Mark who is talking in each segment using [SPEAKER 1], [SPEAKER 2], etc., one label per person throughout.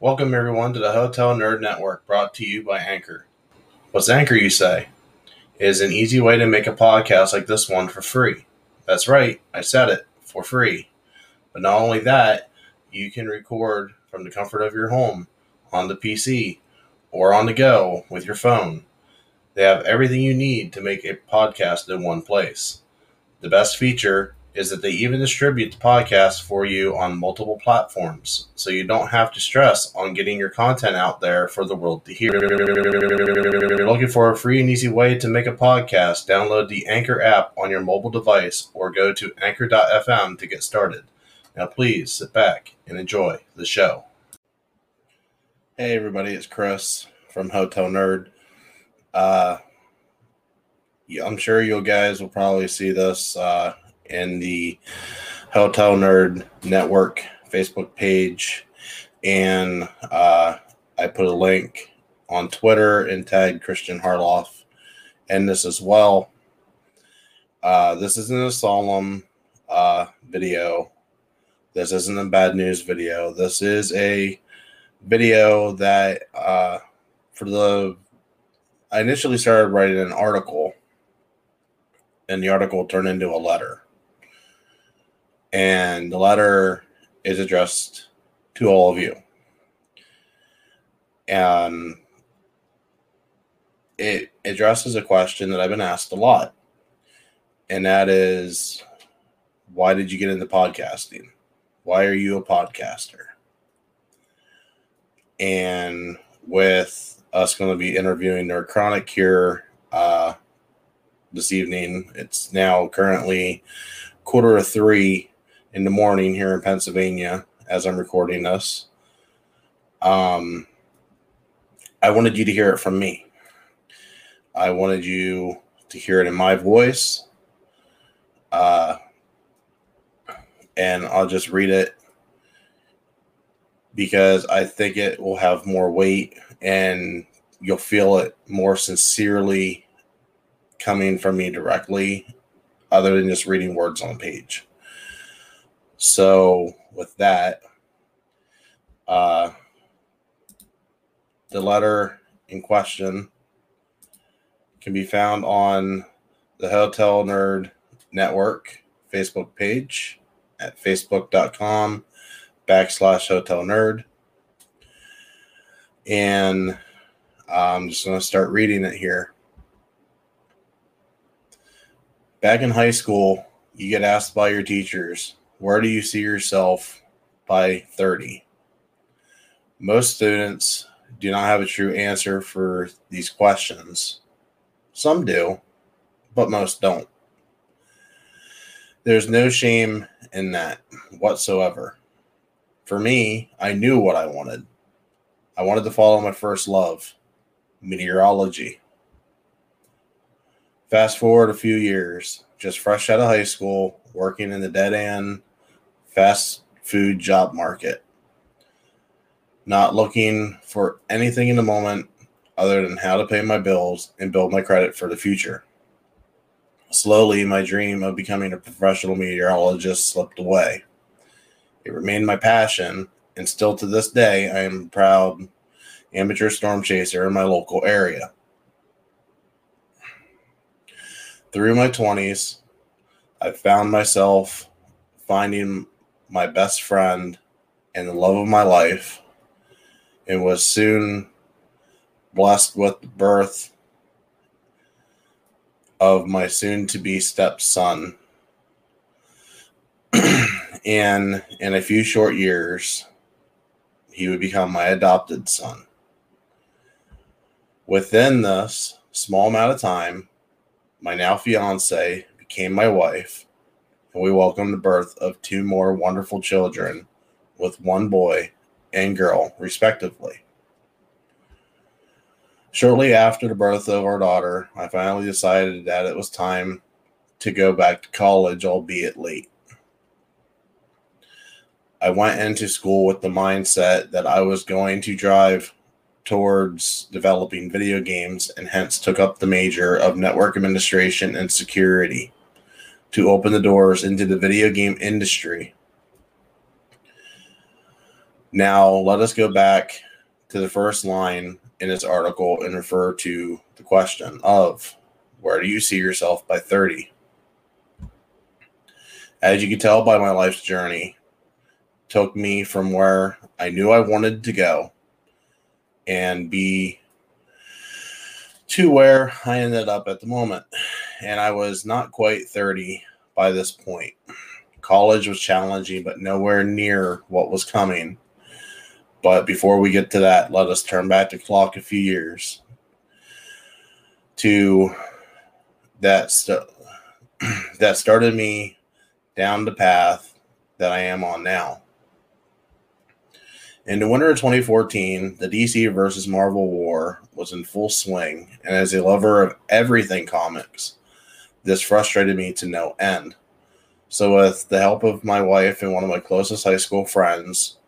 [SPEAKER 1] Welcome, everyone, to the Hotel Nerd Network brought to you by Anchor. What's Anchor, you say? It is an easy way to make a podcast like this one for free. That's right, I said it for free. But not only that, you can record from the comfort of your home, on the PC, or on the go with your phone. They have everything you need to make a podcast in one place. The best feature is that they even distribute the podcast for you on multiple platforms, so you don't have to stress on getting your content out there for the world to hear. If you're looking for a free and easy way to make a podcast, download the Anchor app on your mobile device or go to anchor.fm to get started. Now, please sit back and enjoy the show. Hey, everybody, it's Chris from Hotel Nerd. Uh, I'm sure you guys will probably see this uh, in the Hotel Nerd Network Facebook page. And uh, I put a link on Twitter and tagged Christian Harloff in this as well. Uh, this isn't a solemn uh, video. This isn't a bad news video. This is a video that uh, for the I initially started writing an article, and the article turned into a letter and the letter is addressed to all of you. And it addresses a question that I've been asked a lot, and that is why did you get into podcasting? Why are you a podcaster? And with us going to be interviewing Nerd Chronic cure uh, this evening, it's now currently quarter of three in the morning here in Pennsylvania as I'm recording this. Um, I wanted you to hear it from me. I wanted you to hear it in my voice. Uh, and I'll just read it because I think it will have more weight and you'll feel it more sincerely coming from me directly, other than just reading words on a page. So, with that, uh, the letter in question can be found on the Hotel Nerd Network Facebook page at facebook.com backslash hotel nerd. And I'm just going to start reading it here. Back in high school, you get asked by your teachers, where do you see yourself by 30? Most students do not have a true answer for these questions. Some do, but most don't. There's no shame in that whatsoever. For me, I knew what I wanted. I wanted to follow my first love, meteorology. Fast forward a few years, just fresh out of high school, working in the dead end fast food job market. Not looking for anything in the moment other than how to pay my bills and build my credit for the future. Slowly, my dream of becoming a professional meteorologist slipped away. It remained my passion, and still to this day, I am a proud amateur storm chaser in my local area. Through my 20s, I found myself finding my best friend and the love of my life, and was soon blessed with the birth of my soon to be stepson. and in a few short years, he would become my adopted son. Within this small amount of time, my now fiance became my wife and we welcome the birth of two more wonderful children with one boy and girl, respectively. Shortly after the birth of our daughter, I finally decided that it was time to go back to college, albeit late. I went into school with the mindset that I was going to drive towards developing video games and hence took up the major of network administration and security to open the doors into the video game industry. Now, let us go back to the first line in this article and refer to the question of where do you see yourself by 30? As you can tell by my life's journey, took me from where I knew I wanted to go and be to where I ended up at the moment. And I was not quite 30 by this point. College was challenging, but nowhere near what was coming. But before we get to that, let us turn back the clock a few years to that st- that started me down the path that I am on now. In the winter of 2014, the DC versus Marvel war was in full swing, and as a lover of everything comics, this frustrated me to no end. So, with the help of my wife and one of my closest high school friends,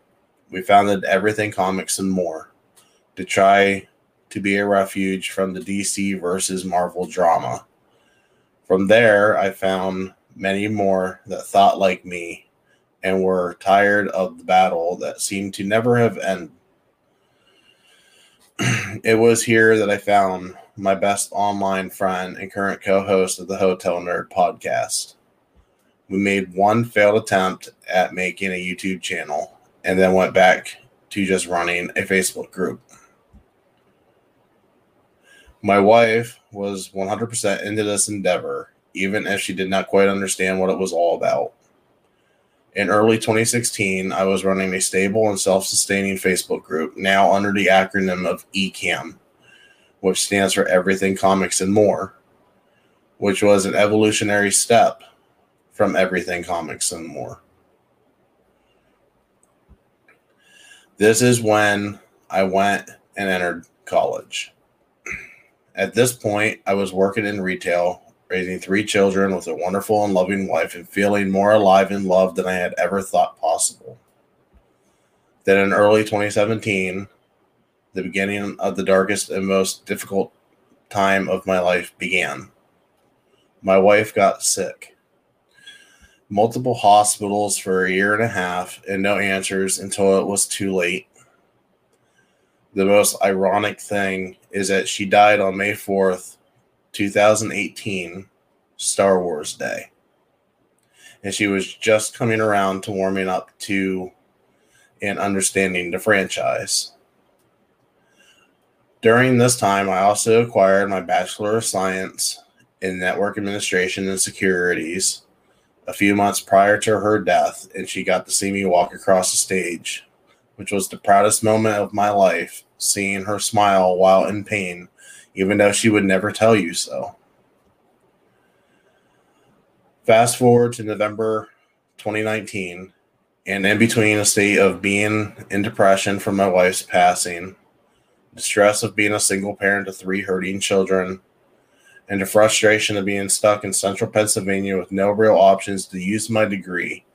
[SPEAKER 1] we founded Everything Comics and More to try to be a refuge from the DC versus Marvel drama. From there, I found many more that thought like me and were tired of the battle that seemed to never have ended. it was here that I found my best online friend and current co host of the Hotel Nerd podcast. We made one failed attempt at making a YouTube channel and then went back to just running a Facebook group. My wife was 100% into this endeavor, even if she did not quite understand what it was all about. In early 2016, I was running a stable and self sustaining Facebook group, now under the acronym of ECAM, which stands for Everything Comics and More, which was an evolutionary step from Everything Comics and More. This is when I went and entered college. At this point, I was working in retail raising three children with a wonderful and loving wife, and feeling more alive and loved than I had ever thought possible. Then in early 2017, the beginning of the darkest and most difficult time of my life began. My wife got sick. Multiple hospitals for a year and a half, and no answers until it was too late. The most ironic thing is that she died on May 4th, 2018 Star Wars Day. And she was just coming around to warming up to and understanding the franchise. During this time, I also acquired my Bachelor of Science in Network Administration and Securities a few months prior to her death, and she got to see me walk across the stage, which was the proudest moment of my life, seeing her smile while in pain even though she would never tell you so. Fast forward to November 2019, and in between a state of being in depression from my wife's passing, the stress of being a single parent to three hurting children, and the frustration of being stuck in central Pennsylvania with no real options to use my degree,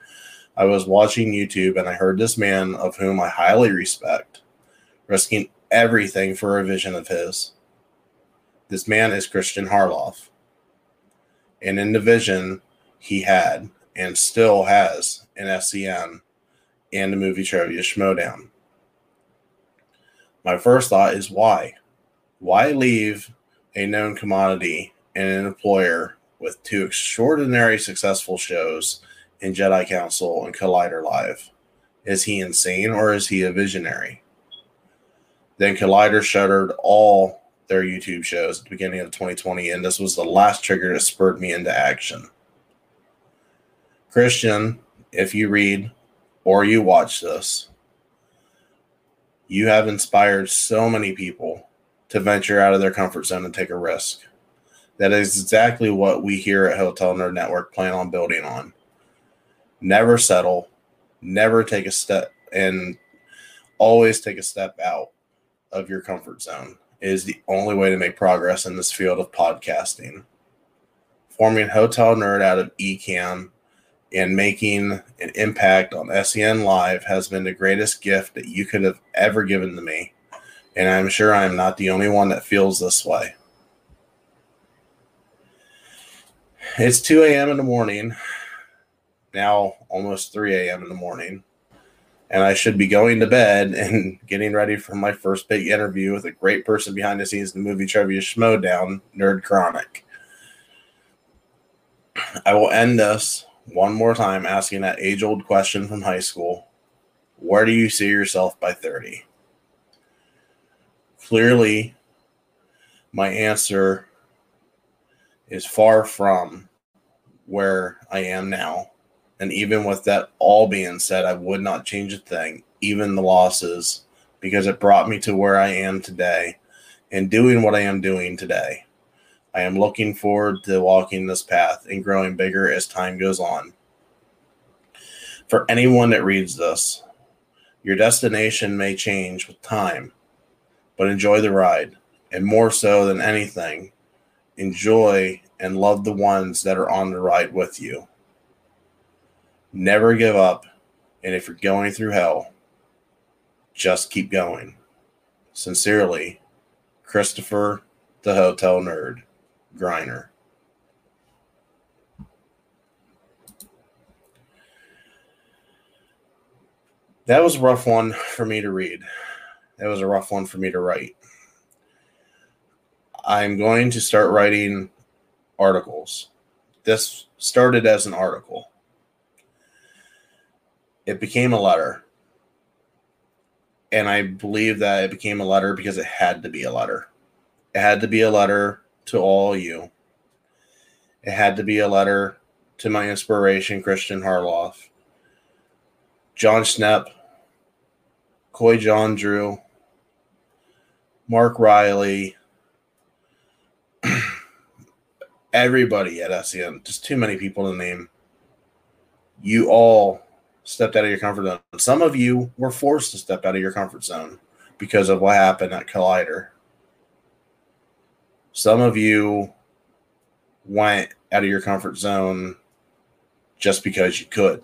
[SPEAKER 1] I was watching YouTube and I heard this man, of whom I highly respect, risking everything for a vision of his. This man is Christian Harloff. And in the vision he had and still has in SEN and the movie Trivia Schmoedown. My first thought is why? Why leave a known commodity and an employer with two extraordinary successful shows in Jedi Council and Collider Live? Is he insane or is he a visionary? Then Collider shuttered all their YouTube shows at the beginning of 2020, and this was the last trigger that spurred me into action. Christian, if you read or you watch this, you have inspired so many people to venture out of their comfort zone and take a risk. That is exactly what we here at Hotel Nerd Network plan on building on. Never settle, never take a step, and always take a step out of your comfort zone is the only way to make progress in this field of podcasting. Forming Hotel Nerd out of ECAM and making an impact on SEN Live has been the greatest gift that you could have ever given to me. And I'm sure I'm not the only one that feels this way. It's 2 a.m. in the morning, now almost 3 a.m. in the morning. and I should be going to bed and getting ready for my first big interview with a great person behind the scenes in the movie Trivia Schmoedown, Nerd Chronic. I will end this one more time asking that age old question from high school Where do you see yourself by 30? Clearly, my answer is far from where I am now. And even with that all being said, I would not change a thing, even the losses, because it brought me to where I am today and doing what I am doing today. I am looking forward to walking this path and growing bigger as time goes on. For anyone that reads this, your destination may change with time, but enjoy the ride. And more so than anything, enjoy and love the ones that are on the ride with you. Never give up. And if you're going through hell, just keep going. Sincerely, Christopher the Hotel Nerd, Griner. That was a rough one for me to read. That was a rough one for me to write. I'm going to start writing articles. This started as an article. It became a letter. And I believe that it became a letter because it had to be a letter. It had to be a letter to all you. It had to be a letter to my inspiration, Christian Harloff, John Schnepp, Coy Jandreau, Mark Riley, everybody at SEN, just too many people to name. You all stepped out of your comfort zone. Some of you were forced to step out of your comfort zone because of what happened at Collider. Some of you went out of your comfort zone just because you could.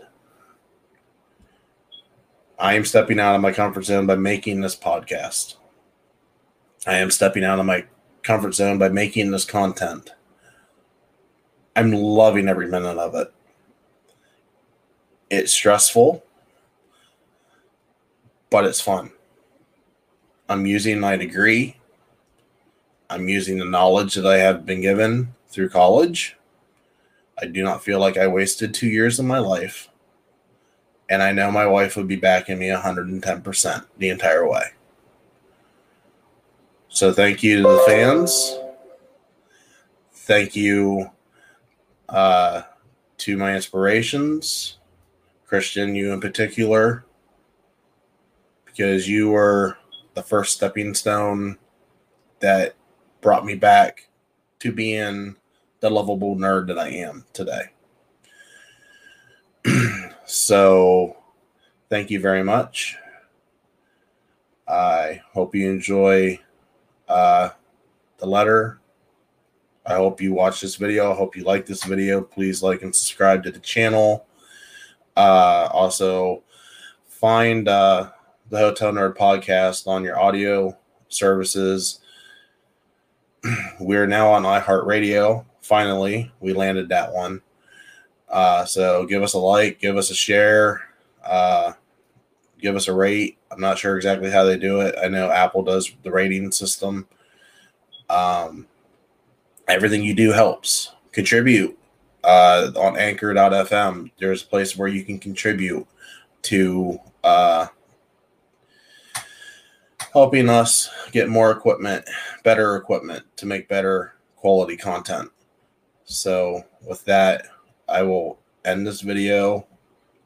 [SPEAKER 1] I am stepping out of my comfort zone by making this podcast. I am stepping out of my comfort zone by making this content. I'm loving every minute of it. It's stressful, but it's fun. I'm using my degree. I'm using the knowledge that I have been given through college. I do not feel like I wasted two years of my life. And I know my wife would be backing me 110% the entire way. So thank you to the fans. Thank you uh, to my inspirations, Christian, you in particular, because you were the first stepping stone that brought me back to being the lovable nerd that I am today. so, thank you very much. I hope you enjoy uh, the letter I hope you watch this video. I hope you like this video. Please like and subscribe to the channel. Uh, also, find uh, the Hotel Nerd podcast on your audio services. We're now on iHeartRadio. Finally, we landed that one. Uh, so give us a like, give us a share, uh, give us a rate. I'm not sure exactly how they do it. I know Apple does the rating system. Um, everything you do helps. Contribute uh, on anchor.fm. There's a place where you can contribute to uh, helping us get more equipment, better equipment to make better quality content. So, with that, I will end this video.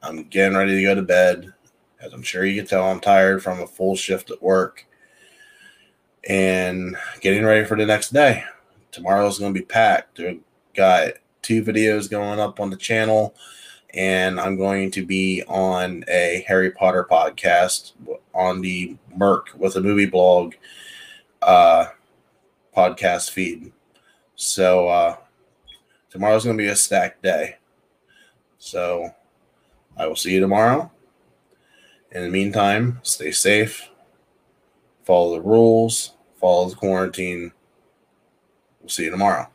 [SPEAKER 1] I'm getting ready to go to bed. As I'm sure you can tell, I'm tired from a full shift at work and getting ready for the next day tomorrow's going to be packed. We've got two videos going up on the channel, and I'm going to be on a Harry Potter podcast on the Merc with a movie blog uh, podcast feed. So uh, tomorrow's going to be a stacked day. So I will see you tomorrow. In the meantime, stay safe, follow the rules, follow the quarantine We'll see you tomorrow.